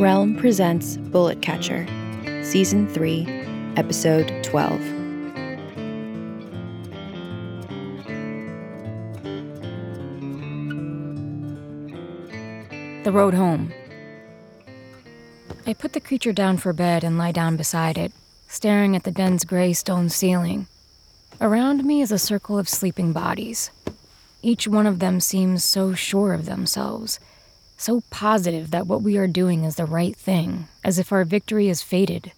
Realm presents Bullet Catcher, Season 3, Episode 12. The road home. I put the creature down for bed and lie down beside it, staring at the den's gray stone ceiling. Around me is a circle of sleeping bodies. Each one of them seems so sure of themselves so positive that what we are doing is the right thing, as if our victory is fated.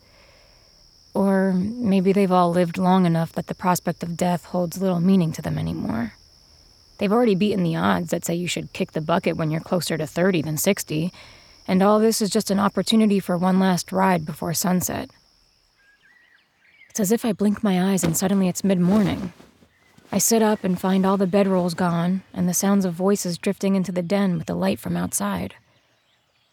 Or maybe they've all lived long enough that the prospect of death holds little meaning to them anymore. They've already beaten the odds that say you should kick the bucket when you're closer to 30 than 60, and all this is just an opportunity for one last ride before sunset. It's as if I blink my eyes and suddenly it's mid morning, I sit up and find all the bedrolls gone and the sounds of voices drifting into the den with the light from outside.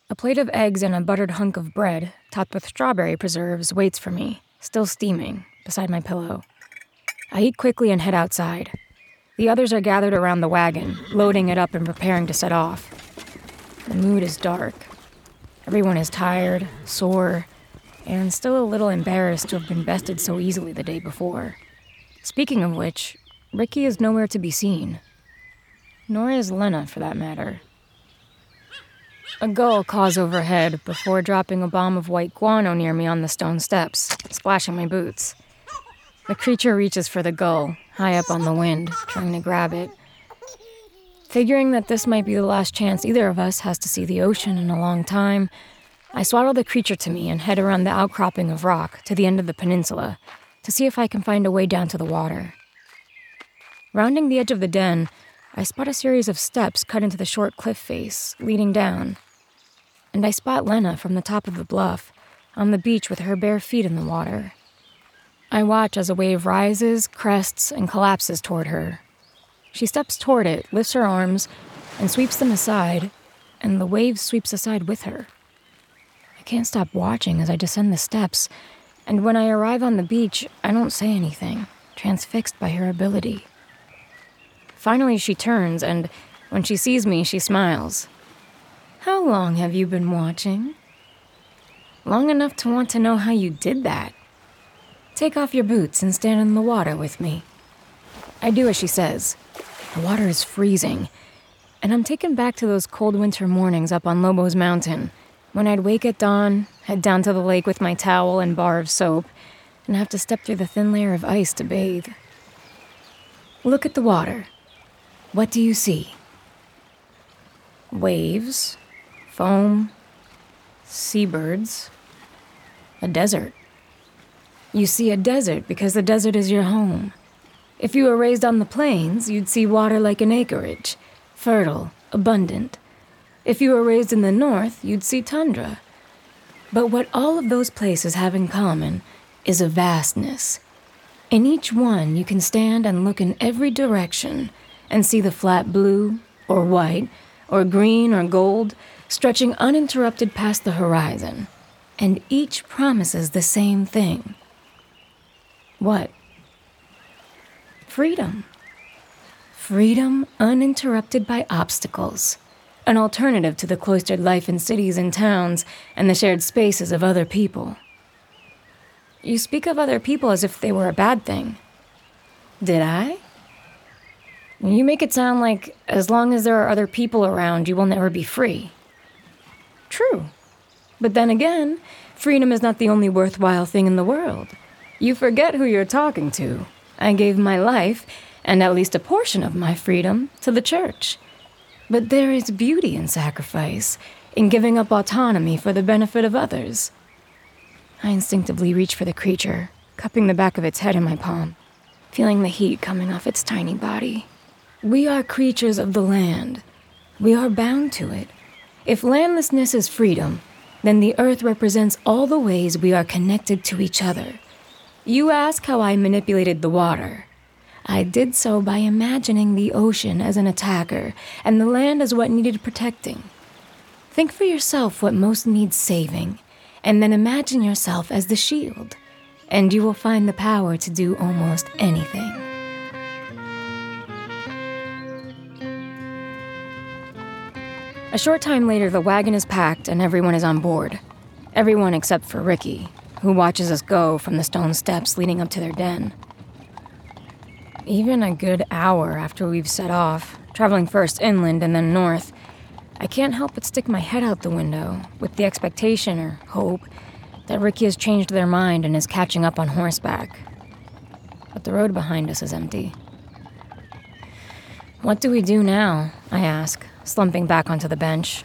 A plate of eggs and a buttered hunk of bread, topped with strawberry preserves, waits for me, still steaming, beside my pillow. I eat quickly and head outside. The others are gathered around the wagon, loading it up and preparing to set off. The mood is dark. Everyone is tired, sore, and still a little embarrassed to have been bested so easily the day before. Speaking of which, Ricky is nowhere to be seen. Nor is Lena, for that matter. A gull caws overhead before dropping a bomb of white guano near me on the stone steps, splashing my boots. The creature reaches for the gull, high up on the wind, trying to grab it. Figuring that this might be the last chance either of us has to see the ocean in a long time, I swaddle the creature to me and head around the outcropping of rock to the end of the peninsula to see if I can find a way down to the water. Rounding the edge of the den, I spot a series of steps cut into the short cliff face, leading down. And I spot Lena from the top of the bluff, on the beach with her bare feet in the water. I watch as a wave rises, crests, and collapses toward her. She steps toward it, lifts her arms, and sweeps them aside, and the wave sweeps aside with her. I can't stop watching as I descend the steps, and when I arrive on the beach, I don't say anything, transfixed by her ability. Finally, she turns, and when she sees me, she smiles. How long have you been watching? Long enough to want to know how you did that. Take off your boots and stand in the water with me. I do as she says. The water is freezing, and I'm taken back to those cold winter mornings up on Lobo's Mountain when I'd wake at dawn, head down to the lake with my towel and bar of soap, and have to step through the thin layer of ice to bathe. Look at the water. What do you see? Waves, foam, seabirds, a desert. You see a desert because the desert is your home. If you were raised on the plains, you'd see water like an acreage, fertile, abundant. If you were raised in the north, you'd see tundra. But what all of those places have in common is a vastness. In each one, you can stand and look in every direction and see the flat blue, or white, or green, or gold stretching uninterrupted past the horizon, and each promises the same thing What? Freedom. Freedom uninterrupted by obstacles. An alternative to the cloistered life in cities and towns and the shared spaces of other people. You speak of other people as if they were a bad thing. Did I? You make it sound like as long as there are other people around, you will never be free. True. But then again, freedom is not the only worthwhile thing in the world. You forget who you're talking to. I gave my life, and at least a portion of my freedom, to the church. But there is beauty in sacrifice, in giving up autonomy for the benefit of others. I instinctively reach for the creature, cupping the back of its head in my palm, feeling the heat coming off its tiny body. We are creatures of the land. We are bound to it. If landlessness is freedom, then the earth represents all the ways we are connected to each other. You ask how I manipulated the water. I did so by imagining the ocean as an attacker and the land as what needed protecting. Think for yourself what most needs saving, and then imagine yourself as the shield, and you will find the power to do almost anything. A short time later, the wagon is packed and everyone is on board. Everyone except for Ricky, who watches us go from the stone steps leading up to their den. Even a good hour after we've set off, traveling first inland and then north, I can't help but stick my head out the window with the expectation or hope that Ricky has changed their mind and is catching up on horseback. But the road behind us is empty. What do we do now? I ask, slumping back onto the bench.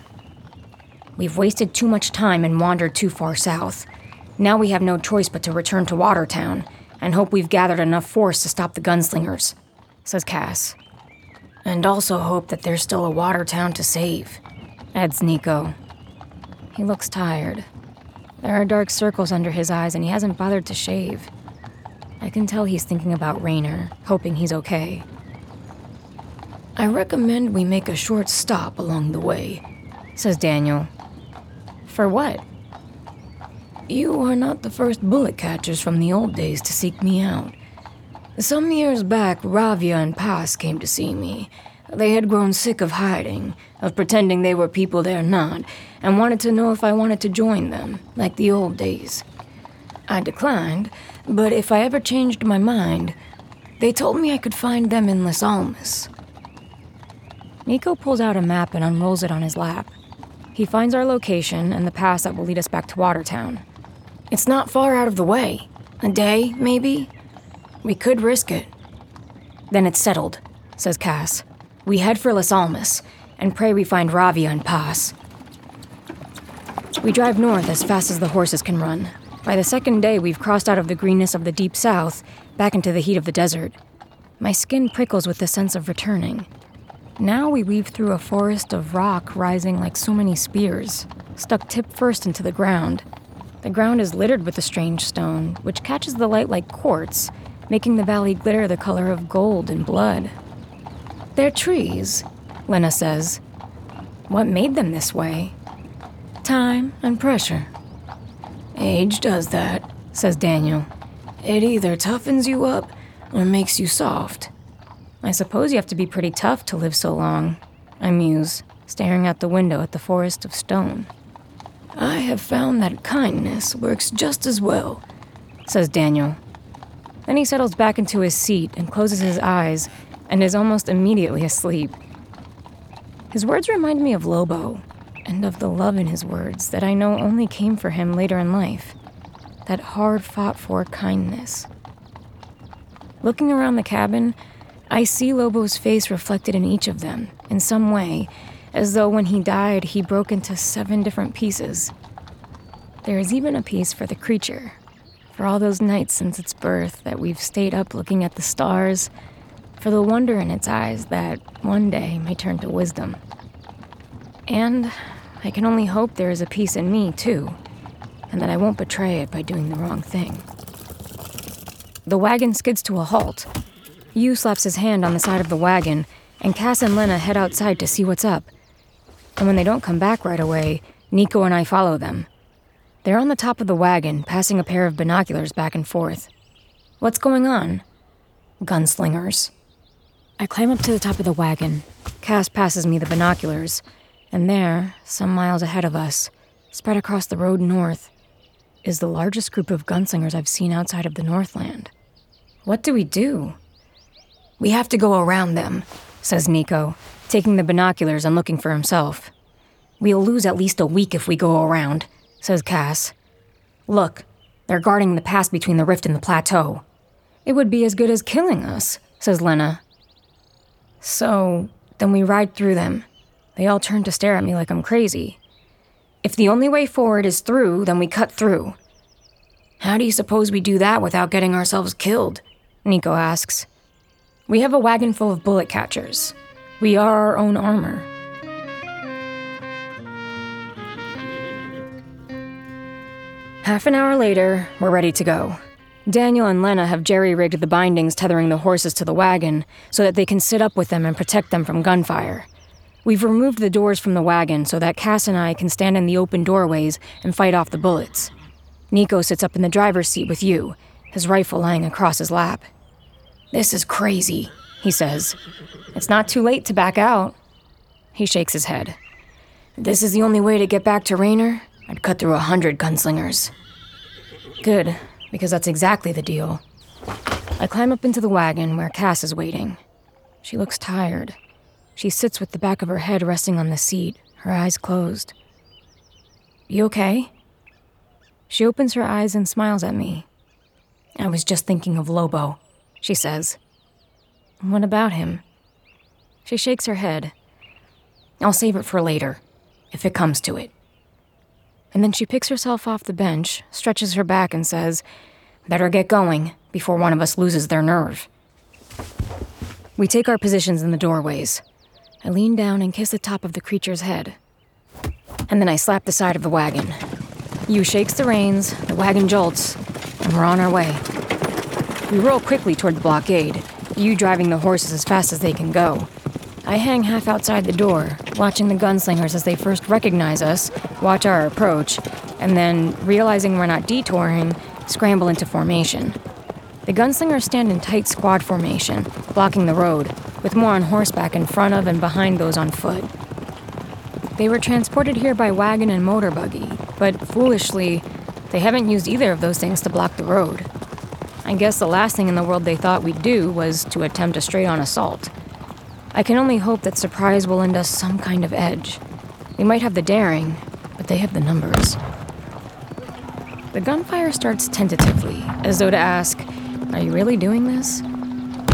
We've wasted too much time and wandered too far south. Now we have no choice but to return to Watertown and hope we've gathered enough force to stop the gunslingers, says Cass. And also hope that there's still a Watertown to save, adds Nico. He looks tired. There are dark circles under his eyes and he hasn't bothered to shave. I can tell he's thinking about Rainer, hoping he's okay. I recommend we make a short stop along the way, says Daniel. For what? You are not the first bullet catchers from the old days to seek me out. Some years back, Ravia and Paz came to see me. They had grown sick of hiding, of pretending they were people they're not, and wanted to know if I wanted to join them, like the old days. I declined, but if I ever changed my mind, they told me I could find them in Las Almas. Nico pulls out a map and unrolls it on his lap. He finds our location and the pass that will lead us back to Watertown. It's not far out of the way. A day, maybe? We could risk it. Then it's settled, says Cass. We head for Las Almas and pray we find Ravia and Paz. We drive north as fast as the horses can run. By the second day, we've crossed out of the greenness of the deep south back into the heat of the desert. My skin prickles with the sense of returning. Now we weave through a forest of rock rising like so many spears, stuck tip first into the ground. The ground is littered with the strange stone, which catches the light like quartz, making the valley glitter the color of gold and blood. They're trees, Lena says. What made them this way? Time and pressure. Age does that, says Daniel. It either toughens you up or makes you soft. I suppose you have to be pretty tough to live so long, I muse, staring out the window at the forest of stone. I have found that kindness works just as well, says Daniel. Then he settles back into his seat and closes his eyes and is almost immediately asleep. His words remind me of Lobo and of the love in his words that I know only came for him later in life. That hard fought for kindness. Looking around the cabin, I see Lobo's face reflected in each of them, in some way, as though when he died he broke into seven different pieces. There is even a piece for the creature, for all those nights since its birth that we've stayed up looking at the stars, for the wonder in its eyes that one day may turn to wisdom. And I can only hope there is a piece in me, too, and that I won't betray it by doing the wrong thing. The wagon skids to a halt, Yu slaps his hand on the side of the wagon, and Cass and Lena head outside to see what's up. And when they don't come back right away, Nico and I follow them. They're on the top of the wagon, passing a pair of binoculars back and forth. What's going on? Gunslingers. I climb up to the top of the wagon. Cass passes me the binoculars, and there, some miles ahead of us, spread across the road north, is the largest group of gunslingers I've seen outside of the Northland. What do we do? We have to go around them, says Nico, taking the binoculars and looking for himself. We'll lose at least a week if we go around, says Cass. Look, they're guarding the pass between the rift and the plateau. It would be as good as killing us, says Lena. So, then we ride through them. They all turn to stare at me like I'm crazy. If the only way forward is through, then we cut through. How do you suppose we do that without getting ourselves killed? Nico asks. We have a wagon full of bullet catchers. We are our own armor. Half an hour later, we're ready to go. Daniel and Lena have jerry rigged the bindings tethering the horses to the wagon so that they can sit up with them and protect them from gunfire. We've removed the doors from the wagon so that Cass and I can stand in the open doorways and fight off the bullets. Nico sits up in the driver's seat with Yu, his rifle lying across his lap. This is crazy, he says. It's not too late to back out. He shakes his head. This is the only way to get back to Raynor? I'd cut through a hundred gunslingers. Good, because that's exactly the deal. I climb up into the wagon where Cass is waiting. She looks tired. She sits with the back of her head resting on the seat, her eyes closed. You okay? She opens her eyes and smiles at me. I was just thinking of Lobo, she says. What about him? She shakes her head. I'll save it for later, if it comes to it and then she picks herself off the bench, stretches her back, and says, Better get going before one of us loses their nerve. We take our positions in the doorways. I lean down and kiss the top of the creature's head. And then I slap the side of the wagon. Yu shakes the reins, the wagon jolts, and we're on our way. We roll quickly toward the blockade, Yu driving the horses as fast as they can go. I hang half outside the door, watching the gunslingers as they first recognize us, watch our approach, and then, realizing we're not detouring, scramble into formation. The gunslingers stand in tight squad formation, blocking the road, with more on horseback in front of and behind those on foot. They were transported here by wagon and motor buggy, but foolishly, they haven't used either of those things to block the road. I guess the last thing in the world they thought we'd do was to attempt a straight on assault. I can only hope that surprise will lend us some kind of edge. We might have the daring, but they have the numbers. The gunfire starts tentatively, as though to ask, Are you really doing this?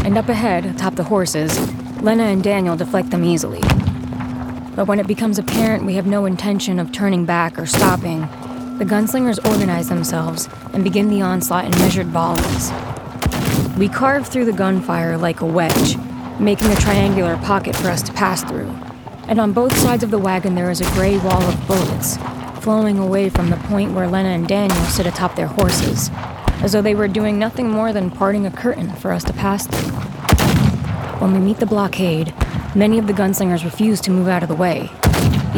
And up ahead, atop the horses, Lena and Daniel deflect them easily. But when it becomes apparent we have no intention of turning back or stopping, the gunslingers organize themselves and begin the onslaught in measured volleys. We carve through the gunfire like a wedge, making a triangular pocket for us to pass through. And on both sides of the wagon, there is a gray wall of bullets, flowing away from the point where Lena and Daniel sit atop their horses, as though they were doing nothing more than parting a curtain for us to pass through. When we meet the blockade, many of the gunslingers refuse to move out of the way.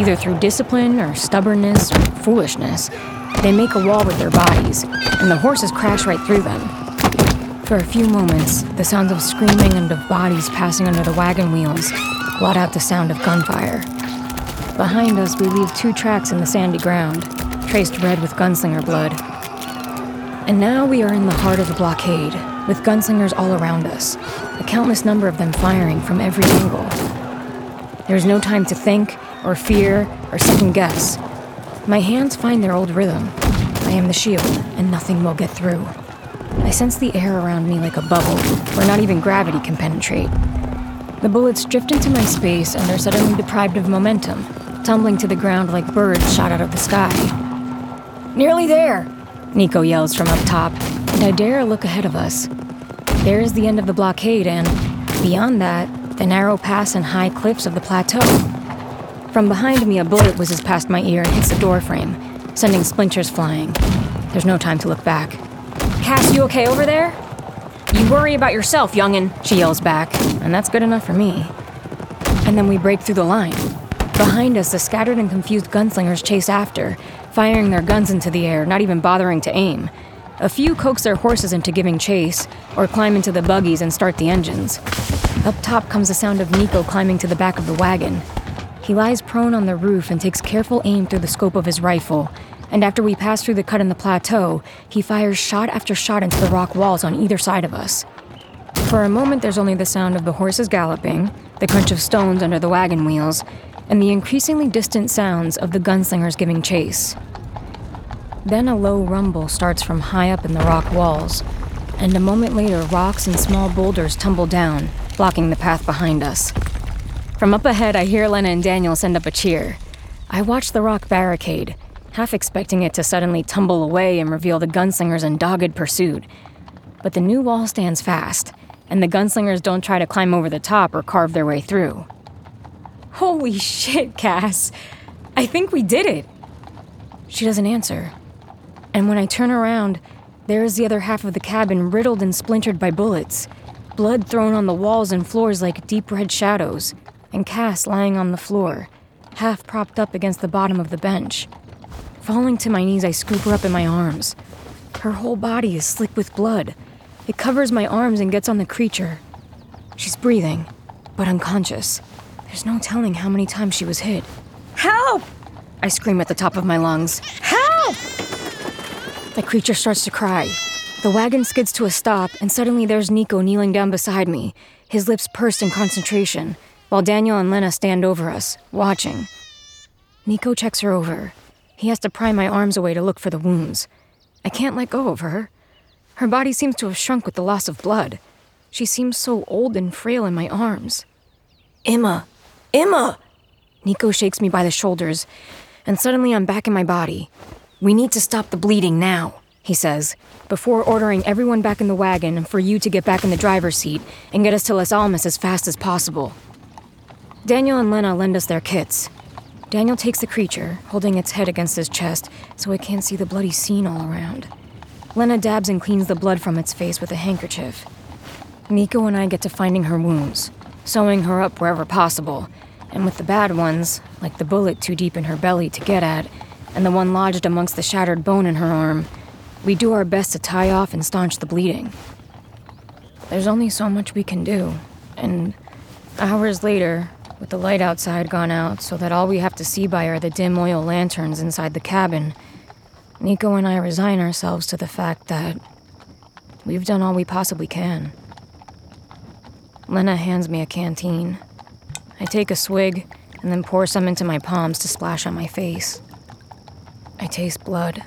Either through discipline or stubbornness or foolishness, they make a wall with their bodies, and the horses crash right through them. For a few moments, the sounds of screaming and of bodies passing under the wagon wheels blot out the sound of gunfire. Behind us, we leave two tracks in the sandy ground, traced red with gunslinger blood. And now we are in the heart of the blockade, with gunslingers all around us, a countless number of them firing from every angle. There is no time to think, or fear, or second guess. My hands find their old rhythm. I am the shield, and nothing will get through. I sense the air around me like a bubble, where not even gravity can penetrate. The bullets drift into my space and are suddenly deprived of momentum, tumbling to the ground like birds shot out of the sky. Nearly there! Nico yells from up top, and I dare look ahead of us. There is the end of the blockade, and beyond that, the narrow pass and high cliffs of the plateau. From behind me, a bullet whizzes past my ear and hits the doorframe, sending splinters flying. There's no time to look back. Cass, you okay over there? You worry about yourself, youngin', she yells back, and that's good enough for me. And then we break through the line. Behind us, the scattered and confused gunslingers chase after, firing their guns into the air, not even bothering to aim. A few coax their horses into giving chase, or climb into the buggies and start the engines. Up top comes the sound of Nico climbing to the back of the wagon. He lies prone on the roof and takes careful aim through the scope of his rifle, and after we pass through the cut in the plateau, he fires shot after shot into the rock walls on either side of us. For a moment, there's only the sound of the horses galloping, the crunch of stones under the wagon wheels, and the increasingly distant sounds of the gunslingers giving chase. Then a low rumble starts from high up in the rock walls, and a moment later, rocks and small boulders tumble down, blocking the path behind us. From up ahead, I hear Lena and Daniel send up a cheer. I watch the rock barricade, half expecting it to suddenly tumble away and reveal the gunslingers in dogged pursuit. But the new wall stands fast, and the gunslingers don't try to climb over the top or carve their way through. Holy shit, Cass! I think we did it! She doesn't answer. And when I turn around, there is the other half of the cabin riddled and splintered by bullets, blood thrown on the walls and floors like deep red shadows, and Cass lying on the floor, half propped up against the bottom of the bench. Falling to my knees, I scoop her up in my arms. Her whole body is slick with blood. It covers my arms and gets on the creature. She's breathing, but unconscious. There's no telling how many times she was hit. Help! I scream at the top of my lungs. Help! The creature starts to cry. The wagon skids to a stop, and suddenly there's Nico kneeling down beside me, his lips pursed in concentration, while Daniel and Lena stand over us, watching. Nico checks her over. He has to pry my arms away to look for the wounds. I can't let go of her. Her body seems to have shrunk with the loss of blood. She seems so old and frail in my arms. Emma! Emma! Nico shakes me by the shoulders, and suddenly I'm back in my body. We need to stop the bleeding now, he says, before ordering everyone back in the wagon and for Yu to get back in the driver's seat and get us to Las Almas as fast as possible. Daniel and Lena lend us their kits. Daniel takes the creature, holding its head against his chest so it can't see the bloody scene all around. Lena dabs and cleans the blood from its face with a handkerchief. Nico and I get to finding her wounds, sewing her up wherever possible, and with the bad ones, like the bullet too deep in her belly to get at, and the one lodged amongst the shattered bone in her arm, we do our best to tie off and staunch the bleeding. There's only so much we can do, and hours later, with the light outside gone out so that all we have to see by are the dim oil lanterns inside the cabin, Nico and I resign ourselves to the fact that we've done all we possibly can. Lena hands me a canteen. I take a swig and then pour some into my palms to splash on my face. I taste blood.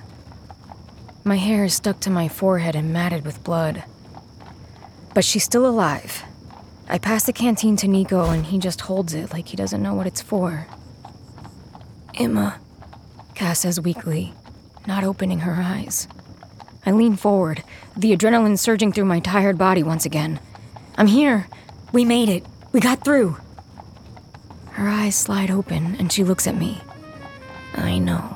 My hair is stuck to my forehead and matted with blood. But she's still alive. I pass the canteen to Nico and he just holds it like he doesn't know what it's for. Emma, Cass says weakly, not opening her eyes. I lean forward, the adrenaline surging through my tired body once again. I'm here. We made it. We got through. Her eyes slide open and she looks at me. I know.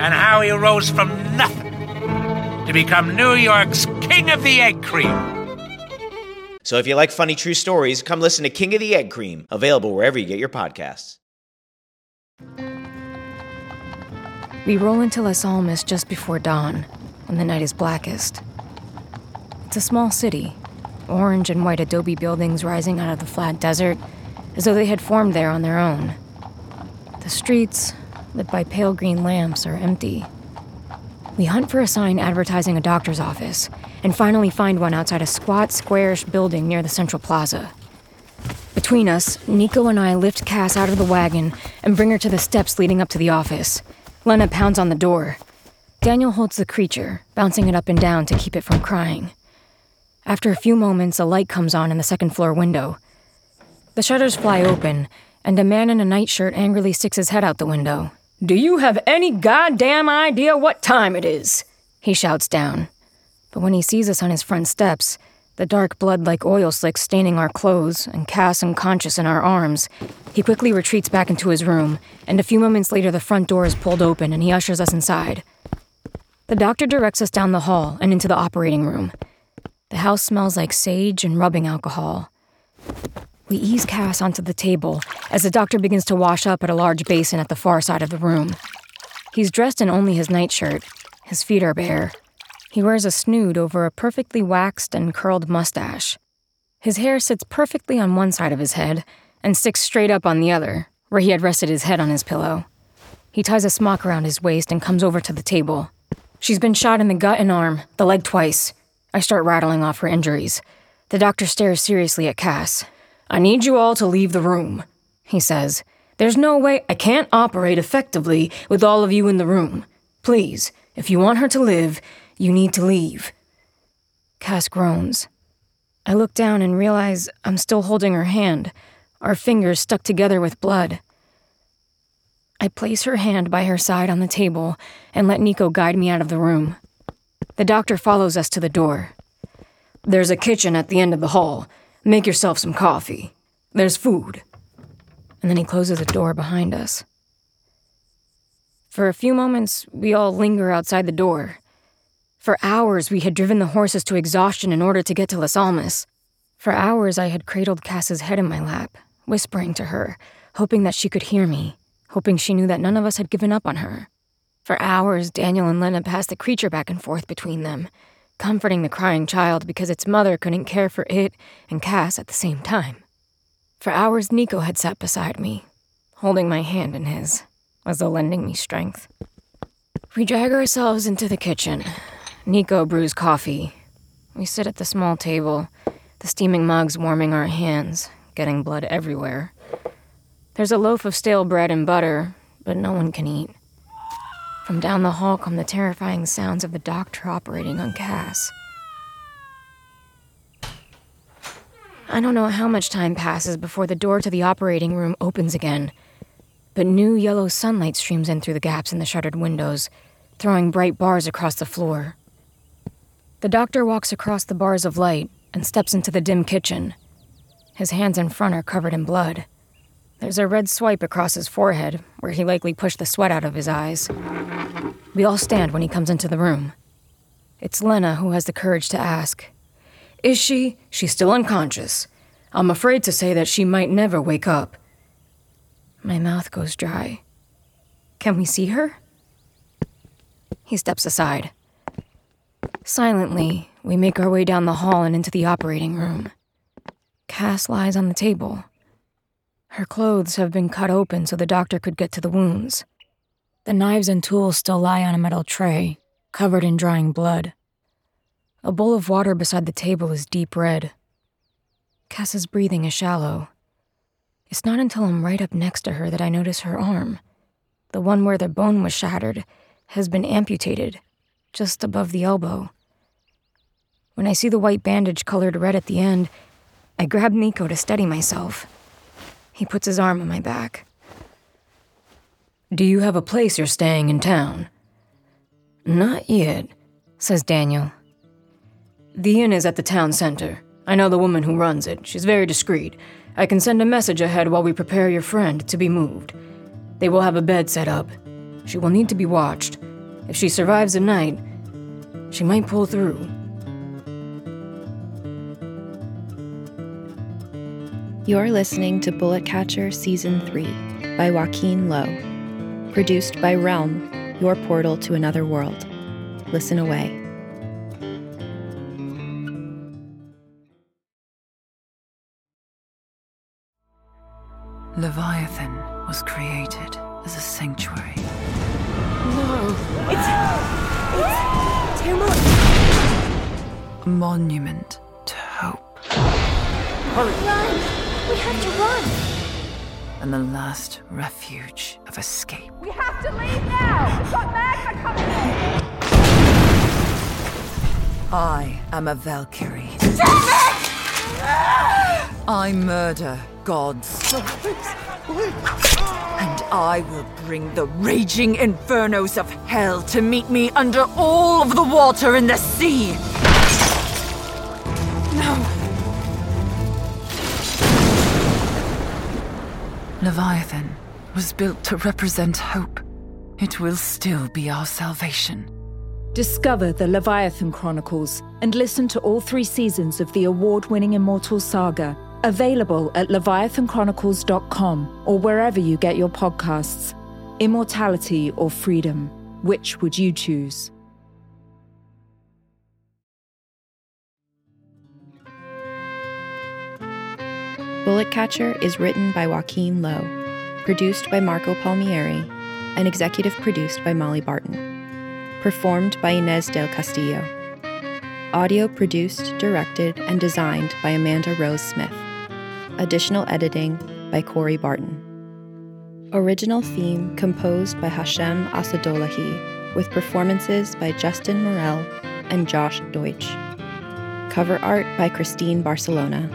and how he rose from nothing to become New York's King of the Egg Cream. So if you like funny true stories, come listen to King of the Egg Cream, available wherever you get your podcasts. We roll into Las Almas just before dawn, when the night is blackest. It's a small city, orange and white adobe buildings rising out of the flat desert, as though they had formed there on their own. The streets, lit by pale green lamps, are empty. We hunt for a sign advertising a doctor's office, and finally find one outside a squat, squarish building near the central plaza. Between us, Nico and I lift Cass out of the wagon and bring her to the steps leading up to the office. Lena pounds on the door. Daniel holds the creature, bouncing it up and down to keep it from crying. After a few moments, a light comes on in the second floor window. The shutters fly open, and a man in a nightshirt angrily sticks his head out the window. Do you have any goddamn idea what time it is? He shouts down. But when he sees us on his front steps, the dark blood like oil slicks staining our clothes and Cass unconscious in our arms, he quickly retreats back into his room, and a few moments later the front door is pulled open and he ushers us inside. The doctor directs us down the hall and into the operating room. The house smells like sage and rubbing alcohol. We ease Cass onto the table as the doctor begins to wash up at a large basin at the far side of the room. He's dressed in only his nightshirt. His feet are bare. He wears a snood over a perfectly waxed and curled mustache. His hair sits perfectly on one side of his head and sticks straight up on the other, where he had rested his head on his pillow. He ties a smock around his waist and comes over to the table. She's been shot in the gut and arm, the leg twice. I start rattling off her injuries. The doctor stares seriously at Cass. I need you all to leave the room, he says. There's no way I can't operate effectively with all of you in the room. Please, if you want her to live, you need to leave. Cass groans. I look down and realize I'm still holding her hand, our fingers stuck together with blood. I place her hand by her side on the table and let Nico guide me out of the room. The doctor follows us to the door. There's a kitchen at the end of the hall. Make yourself some coffee. There's food. And then he closes the door behind us. For a few moments, we all linger outside the door. For hours, we had driven the horses to exhaustion in order to get to Las Almas. For hours, I had cradled Cass's head in my lap, whispering to her, hoping that she could hear me, hoping she knew that none of us had given up on her. For hours, Daniel and Lena passed the creature back and forth between them, comforting the crying child because its mother couldn't care for it and Cass at the same time. For hours, Nico had sat beside me, holding my hand in his, as though lending me strength. We drag ourselves into the kitchen, Nico brews coffee. We sit at the small table, the steaming mugs warming our hands, getting blood everywhere. There's a loaf of stale bread and butter, but no one can eat. From down the hall come the terrifying sounds of the doctor operating on Cass. I don't know how much time passes before the door to the operating room opens again, but new yellow sunlight streams in through the gaps in the shuttered windows, throwing bright bars across the floor. The doctor walks across the bars of light and steps into the dim kitchen. His hands in front are covered in blood. There's a red swipe across his forehead, where he likely pushed the sweat out of his eyes. We all stand when he comes into the room. It's Lena who has the courage to ask Is she? She's still unconscious. I'm afraid to say that she might never wake up. My mouth goes dry. Can we see her? He steps aside. Silently, we make our way down the hall and into the operating room. Cass lies on the table. Her clothes have been cut open so the doctor could get to the wounds. The knives and tools still lie on a metal tray, covered in drying blood. A bowl of water beside the table is deep red. Cass's breathing is shallow. It's not until I'm right up next to her that I notice her arm. The one where the bone was shattered has been amputated, just above the elbow. When I see the white bandage colored red at the end, I grab Nico to steady myself. He puts his arm on my back. Do you have a place you're staying in town? Not yet, says Daniel. The inn is at the town center. I know the woman who runs it. She's very discreet. I can send a message ahead while we prepare your friend to be moved. They will have a bed set up. She will need to be watched. If she survives the night, she might pull through. You're listening to Bullet Catcher Season 3 by Joaquin Lowe. Produced by Realm, your portal to another world. Listen away. Leviathan was created as a sanctuary. No. It's. It's. Tamara. A monument to hope. Hurry. Run. We have to run! And the last refuge of escape. We have to leave now! We've got magma coming in! I am a Valkyrie. Damn it! I murder gods. And I will bring the raging infernos of hell to meet me under all of the water in the sea. Leviathan was built to represent hope. It will still be our salvation. Discover the Leviathan Chronicles and listen to all three seasons of the award winning Immortal Saga, available at leviathanchronicles.com or wherever you get your podcasts. Immortality or freedom, which would you choose? Bullet Catcher is written by Joaquin Lowe, produced by Marco Palmieri, and executive produced by Molly Barton. Performed by Inez del Castillo. Audio produced, directed, and designed by Amanda Rose Smith. Additional editing by Corey Barton. Original theme composed by Hashem Assadullahi, with performances by Justin Morel and Josh Deutsch. Cover art by Christine Barcelona.